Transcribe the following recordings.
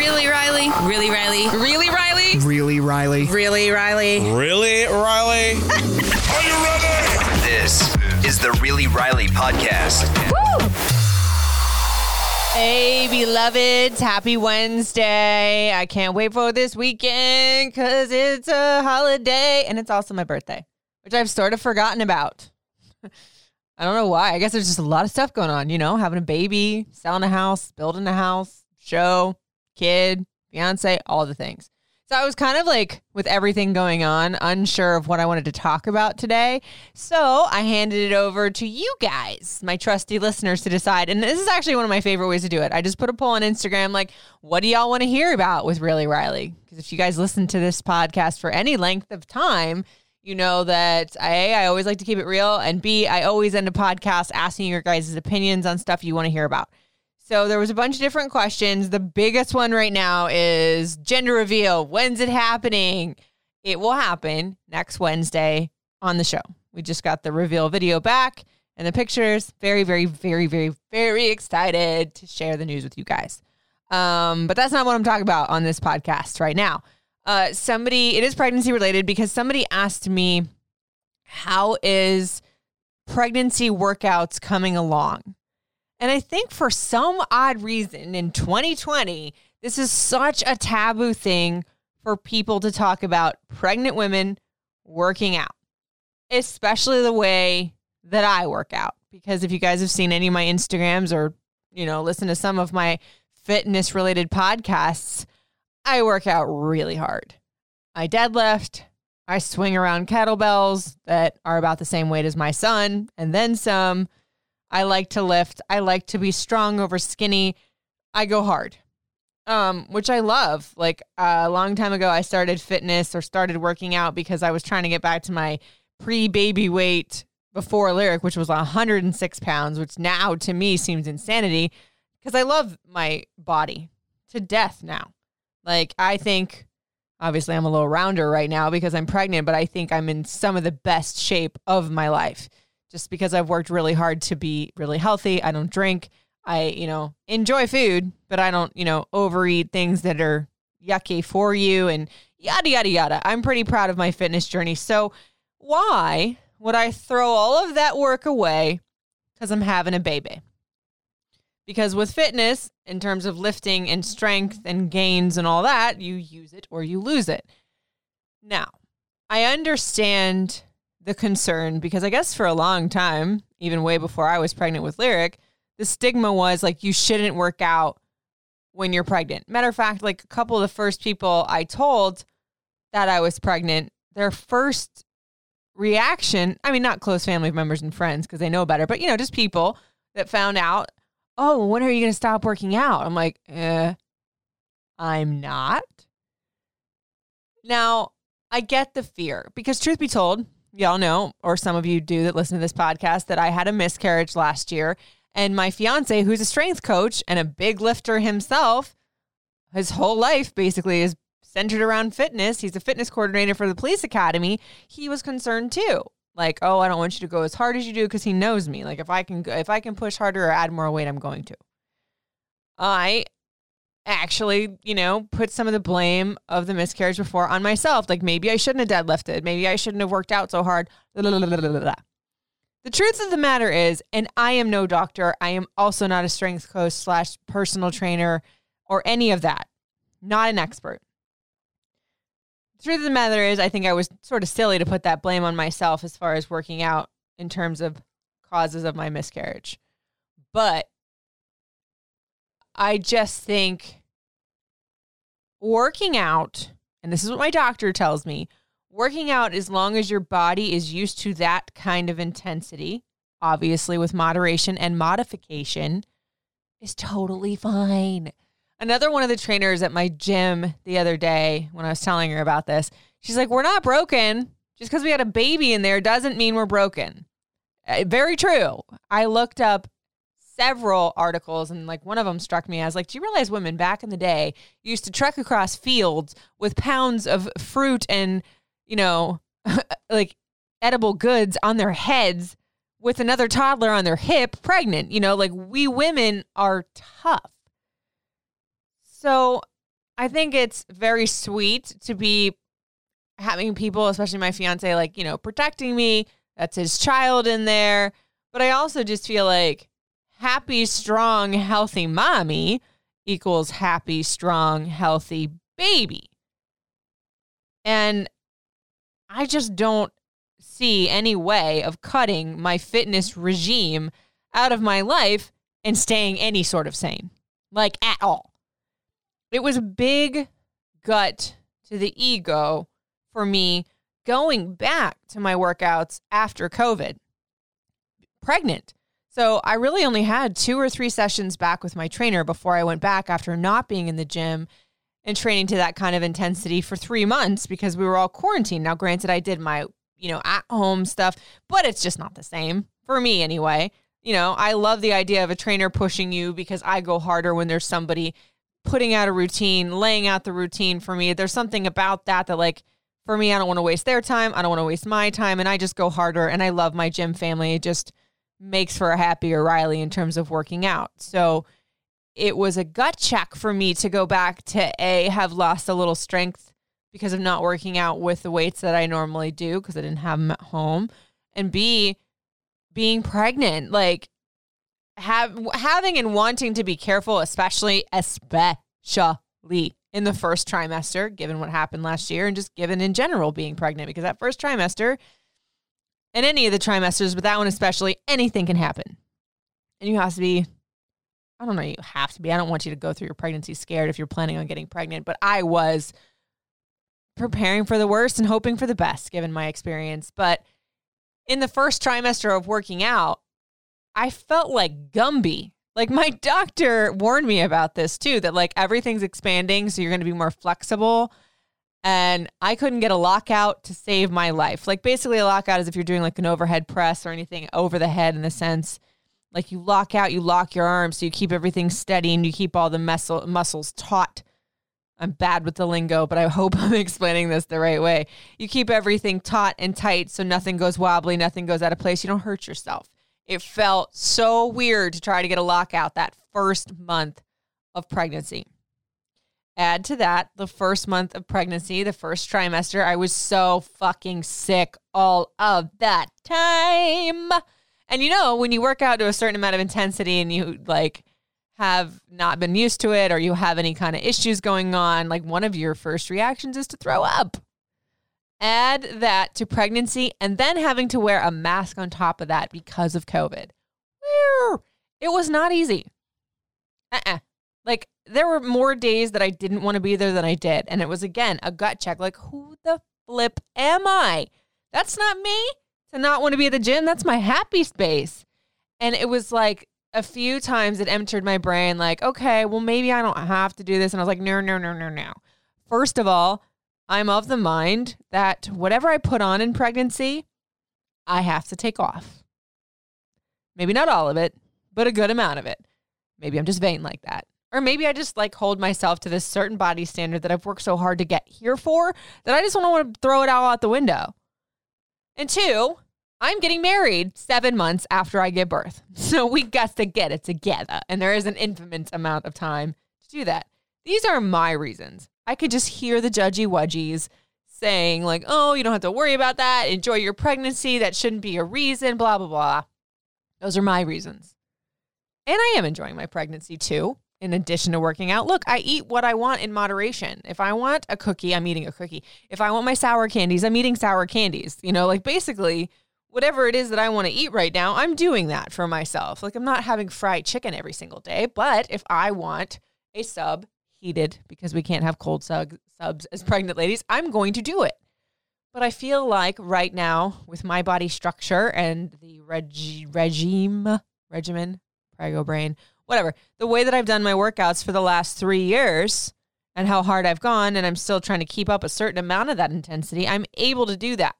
Really, Riley? Really, Riley? Really, Riley? Really, Riley? Really, Riley? Really, Riley? Are you ready? This is the Really Riley podcast. Hey, beloveds, happy Wednesday. I can't wait for this weekend because it's a holiday and it's also my birthday, which I've sort of forgotten about. I don't know why. I guess there's just a lot of stuff going on, you know, having a baby, selling a house, building a house, show, kid, fiance, all the things. So I was kind of like with everything going on, unsure of what I wanted to talk about today. So I handed it over to you guys, my trusty listeners, to decide. And this is actually one of my favorite ways to do it. I just put a poll on Instagram like, what do y'all want to hear about with Really Riley? Because if you guys listen to this podcast for any length of time, you know that A, I always like to keep it real, and B, I always end a podcast asking your guys' opinions on stuff you want to hear about. So there was a bunch of different questions. The biggest one right now is gender reveal. When's it happening? It will happen next Wednesday on the show. We just got the reveal video back and the pictures. Very, very, very, very, very excited to share the news with you guys. Um, but that's not what I'm talking about on this podcast right now. Uh, somebody, it is pregnancy related because somebody asked me, how is pregnancy workouts coming along? And I think for some odd reason in 2020, this is such a taboo thing for people to talk about pregnant women working out, especially the way that I work out. Because if you guys have seen any of my Instagrams or, you know, listen to some of my fitness related podcasts, I work out really hard. I deadlift, I swing around kettlebells that are about the same weight as my son, and then some. I like to lift. I like to be strong over skinny. I go hard, um, which I love. Like uh, a long time ago, I started fitness or started working out because I was trying to get back to my pre baby weight before Lyric, which was 106 pounds, which now to me seems insanity because I love my body to death now. Like, I think, obviously, I'm a little rounder right now because I'm pregnant, but I think I'm in some of the best shape of my life just because I've worked really hard to be really healthy. I don't drink. I, you know, enjoy food, but I don't, you know, overeat things that are yucky for you and yada, yada, yada. I'm pretty proud of my fitness journey. So, why would I throw all of that work away because I'm having a baby? Because with fitness, in terms of lifting and strength and gains and all that, you use it or you lose it. Now, I understand the concern because I guess for a long time, even way before I was pregnant with Lyric, the stigma was like you shouldn't work out when you're pregnant. Matter of fact, like a couple of the first people I told that I was pregnant, their first reaction, I mean, not close family members and friends because they know better, but you know, just people that found out, oh, when are you going to stop working out? I'm like, eh, I'm not. Now, I get the fear because, truth be told, y'all know, or some of you do that listen to this podcast, that I had a miscarriage last year. And my fiance, who's a strength coach and a big lifter himself, his whole life basically is centered around fitness. He's a fitness coordinator for the police academy. He was concerned too. Like, oh, I don't want you to go as hard as you do because he knows me. Like, if I can, if I can push harder or add more weight, I'm going to. I actually, you know, put some of the blame of the miscarriage before on myself. Like maybe I shouldn't have deadlifted. Maybe I shouldn't have worked out so hard. The truth of the matter is, and I am no doctor, I am also not a strength coach slash personal trainer or any of that. Not an expert. The truth of the matter is, I think I was sort of silly to put that blame on myself as far as working out in terms of causes of my miscarriage. But I just think working out, and this is what my doctor tells me working out as long as your body is used to that kind of intensity obviously with moderation and modification, is totally fine. Another one of the trainers at my gym the other day, when I was telling her about this, she's like, We're not broken. Just because we had a baby in there doesn't mean we're broken. Uh, very true. I looked up several articles and like one of them struck me as like do you realize women back in the day used to trek across fields with pounds of fruit and you know like edible goods on their heads with another toddler on their hip pregnant you know? Like we women are tough. So i think it's very sweet to be having people especially my fiance like you know protecting me. That's his child in there. But i also just feel like happy, strong, healthy mommy equals happy, strong, healthy baby. And I just don't see any way of cutting my fitness regime out of my life and staying any sort of sane, like at all. It was a big gut to the ego for me going back to my workouts after COVID, pregnant. So I really only had two or three sessions back with my trainer before I went back after not being in the gym and training to that kind of intensity for three months because we were all quarantined. Now, granted, I did my, you know, at home stuff, but it's just not the same for me anyway. You know, I love the idea of a trainer pushing you because I go harder when there's somebody putting out a routine, laying out the routine for me. There's something about that that, like, for me, I don't want to waste their time. I don't want to waste my time. And I just go harder. And I love my gym family. Just, makes for a happier Riley in terms of working out. So it was a gut check for me to go back to A, have lost a little strength because of not working out with the weights that I normally do because I didn't have them at home, and B, being pregnant. Like, have having and wanting to be careful, especially especially in the first trimester, given what happened last year, and just given in general being pregnant, because that first trimester in any of the trimesters, but that one especially, anything can happen. And you have to be, I don't know, you have to be. I don't want you to go through your pregnancy scared if you're planning on getting pregnant, but I was preparing for the worst and hoping for the best given my experience. But in the first trimester of working out, I felt like Gumby. Like my doctor warned me about this too, that like everything's expanding, so you're going to be more flexible and I couldn't get a lockout to save my life. Like basically a lockout is if you're doing like an overhead press or anything over the head in the sense like you lock out, you lock your arms so you keep everything steady and you keep all the muscle muscles taut. I'm bad with the lingo, but I hope I'm explaining this the right way. You keep everything taut and tight so nothing goes wobbly, nothing goes out of place. You don't hurt yourself. It felt so weird to try to get a lockout that first month of pregnancy. Add to that the first month of pregnancy, the first trimester, I was so fucking sick all of that time. And you know, when you work out to a certain amount of intensity and you like have not been used to it or you have any kind of issues going on, like one of your first reactions is to throw up. Add that to pregnancy and then having to wear a mask on top of that because of COVID. It was not easy. Uh-uh. Like there were more days that I didn't want to be there than I did. And it was again a gut check like, who the flip am I? That's not me to not want to be at the gym. That's my happy space. And it was like a few times it entered my brain, like, okay, well, maybe I don't have to do this. And I was like, no, no, no, no, no. First of all, I'm of the mind that whatever I put on in pregnancy, I have to take off. Maybe not all of it, but a good amount of it. Maybe I'm just vain like that. Or maybe I just like hold myself to this certain body standard that I've worked so hard to get here for that I just to want to throw it all out the window. And two, I'm getting married seven months after I give birth. So we got to get it together. And there is an infinite amount of time to do that. These are my reasons. I could just hear the judgy wudgies saying, like, oh, you don't have to worry about that. Enjoy your pregnancy. That shouldn't be a reason, blah, blah, blah. Those are my reasons. And I am enjoying my pregnancy too in addition to working out. Look, I eat what I want in moderation. If I want a cookie, I'm eating a cookie. If I want my sour candies, I'm eating sour candies. You know, like basically whatever it is that I want to eat right now, I'm doing that for myself. Like I'm not having fried chicken every single day, but if I want a sub heated because we can't have cold sub, subs as pregnant ladies, I'm going to do it. But I feel like right now, with my body structure and the reg- regime, regimen, prego brain, whatever, the way that I've done my workouts for the last three years and how hard I've gone, and I'm still trying to keep up a certain amount of that intensity, I'm able to do that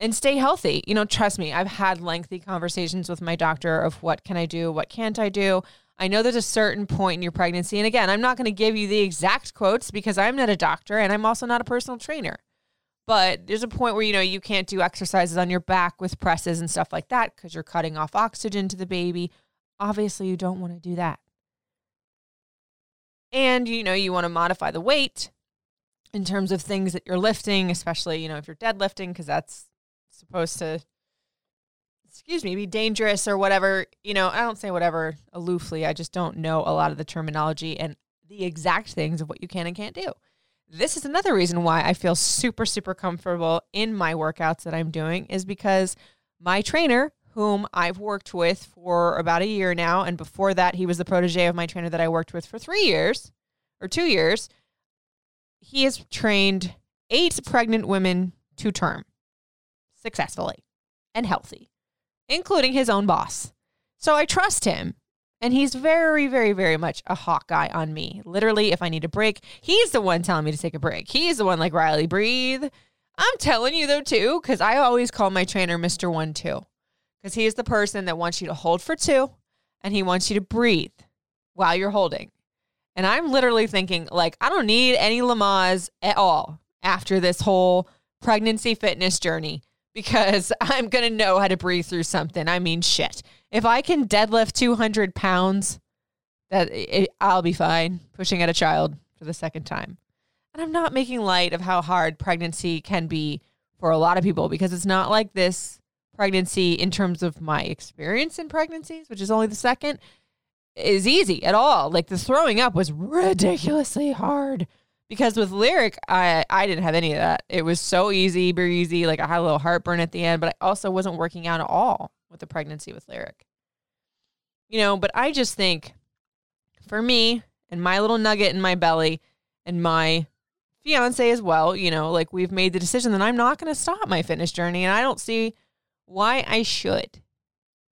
and stay healthy. You know, trust me, I've had lengthy conversations with my doctor of what can I do, what can't I do. I know there's a certain point in your pregnancy. And again, I'm not going to give you the exact quotes because I'm not a doctor and I'm also not a personal trainer. But there's a point where you know you can't do exercises on your back with presses and stuff like that because you're cutting off oxygen to the baby. Obviously, you don't want to do that. And you know, you want to modify the weight in terms of things that you're lifting, especially, you know, if you're deadlifting because that's supposed to excuse me, be dangerous or whatever. You know, I don't say whatever aloofly. I just don't know a lot of the terminology and the exact things of what you can and can't do. This is another reason why I feel super, super comfortable in my workouts that I'm doing is because my trainer, whom I've worked with for about a year now, and before that, he was the protege of my trainer that I worked with for three years or two years. He has trained eight pregnant women to term successfully and healthy including his own boss. So I trust him. And he's very, very, very much a hawk guy on me. Literally, if I need a break, he's the one telling me to take a break. He's the one like, Riley, breathe. I'm telling you though, too, because I always call my trainer Mr. One Two. Because he is the person that wants you to hold for two and he wants you to breathe while you're holding. And I'm literally thinking, like, I don't need any Lamaze at all after this whole pregnancy fitness journey because I'm going to know how to breathe through something. I mean, shit. If I can deadlift 200 pounds, that it, I'll be fine pushing at a child for the second time. And I'm not making light of how hard pregnancy can be for a lot of people because it's not like this pregnancy in terms of my experience in pregnancies, which is only the second, is easy at all. Like the throwing up was ridiculously hard because with lyric i i didn't have any of that it was so easy breezy like i had a little heartburn at the end but i also wasn't working out at all with the pregnancy with lyric you know but i just think for me and my little nugget in my belly and my fiance as well you know like we've made the decision that i'm not going to stop my fitness journey and i don't see why i should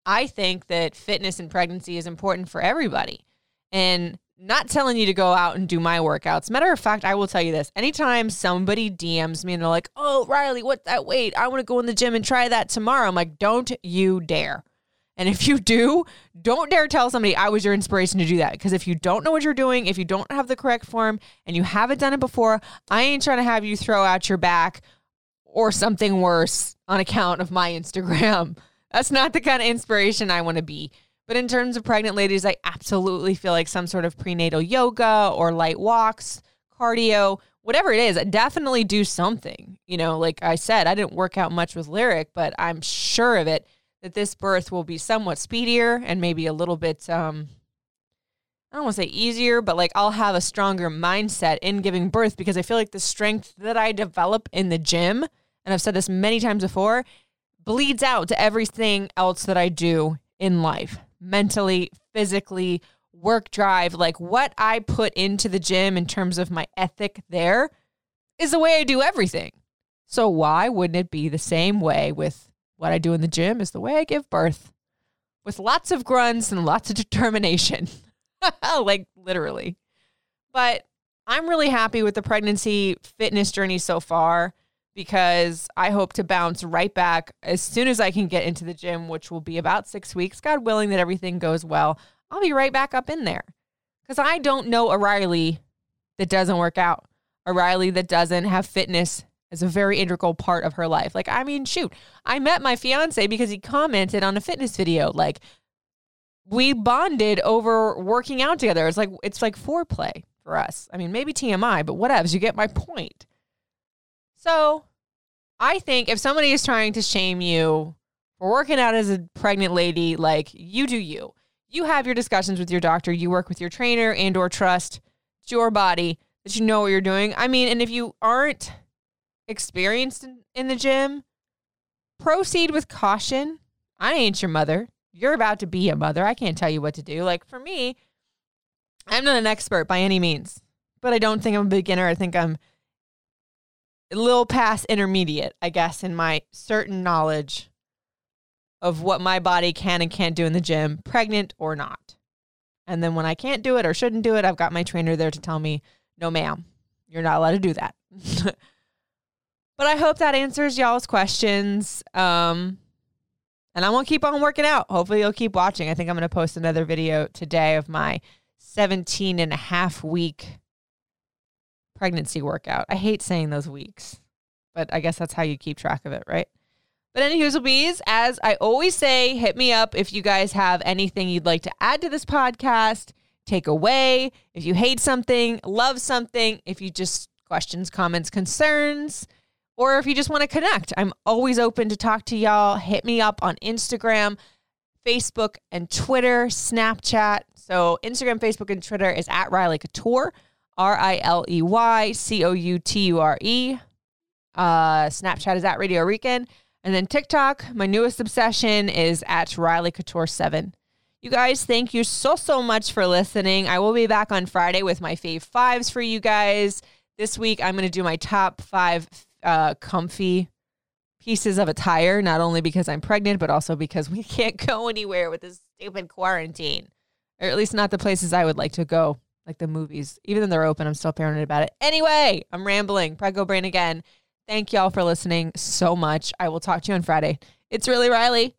i think that fitness and pregnancy is important for everybody and not telling you to go out and do my workouts. Matter of fact, I will tell you this. Anytime somebody DMs me and they're like, oh, Riley, what's that weight? I want to go in the gym and try that tomorrow. I'm like, don't you dare. And if you do, don't dare tell somebody I was your inspiration to do that. Because if you don't know what you're doing, if you don't have the correct form and you haven't done it before, I ain't trying to have you throw out your back or something worse on account of my Instagram. That's not the kind of inspiration I want to be. But in terms of pregnant ladies, I absolutely feel like some sort of prenatal yoga or light walks, cardio, whatever it is, I definitely do something. You know, like I said, I didn't work out much with Lyric, but I'm sure of it that this birth will be somewhat speedier and maybe a little bit um I don't want to say easier, but like I'll have a stronger mindset in giving birth because I feel like the strength that I develop in the gym, and I've said this many times before, bleeds out to everything else that I do in life mentally, physically, work drive, like what I put into the gym in terms of my ethic there is the way I do everything. So why wouldn't it be the same way with what I do in the gym is the way I give birth with lots of grunts and lots of determination. like literally. But I'm really happy with the pregnancy fitness journey so far because I hope to bounce right back as soon as I can get into the gym, which will be about six weeks. God willing that everything goes well, I'll be right back up in there. Because I don't know a Riley that doesn't work out, a Riley that doesn't have fitness as a very integral part of her life. Like, I mean, shoot, I met my fiance because he commented on a fitness video. Like, we bonded over working out together. It's like it's like foreplay for us. I mean, maybe TMI, but whatevs. You get my point. So I think if somebody is trying to shame you for working out as a pregnant lady, like you do you. You have your discussions with your doctor, you work with your trainer and or trust your body that you know what you're doing. I mean, and if you aren't experienced in, in the gym, proceed with caution. I ain't your mother. You're about to be a mother. I can't tell you what to do. Like for me, I'm not an expert by any means, but I don't think I'm a beginner. I think I'm a little past intermediate, I guess, in my certain knowledge of what my body can and can't do in the gym, pregnant or not. And then when I can't do it or shouldn't do it, I've got my trainer there to tell me, no, ma'am, you're not allowed to do that. but I hope that answers y'all's questions. Um, and I'm going to keep on working out. Hopefully, you'll keep watching. I think I'm going to post another video today of my 17 and a half week pregnancy workout. I hate saying those weeks, but I guess that's how you keep track of it, right? But any anywho's bees, as I always say, hit me up if you guys have anything you'd like to add to this podcast, take away. If you hate something, love something, if you just questions, comments, concerns, or if you just want to connect. I'm always open to talk to y'all. Hit me up on Instagram, Facebook, and Twitter, Snapchat. So Instagram, Facebook, and Twitter is at Riley Couture. R I L E Y C O U T U R E. Uh, Snapchat is at Radio Rican. And then TikTok, my newest obsession is at Riley Couture 7. You guys, thank you so, so much for listening. I will be back on Friday with my fave fives for you guys. This week, I'm going to do my top five uh, comfy pieces of attire, not only because I'm pregnant, but also because we can't go anywhere with this stupid quarantine, or at least not the places I would like to go like the movies. Even though they're open, I'm still paranoid about it. Anyway, I'm rambling. Prego Brain again. Thank y'all for listening so much. I will talk to you on Friday. It's really Riley.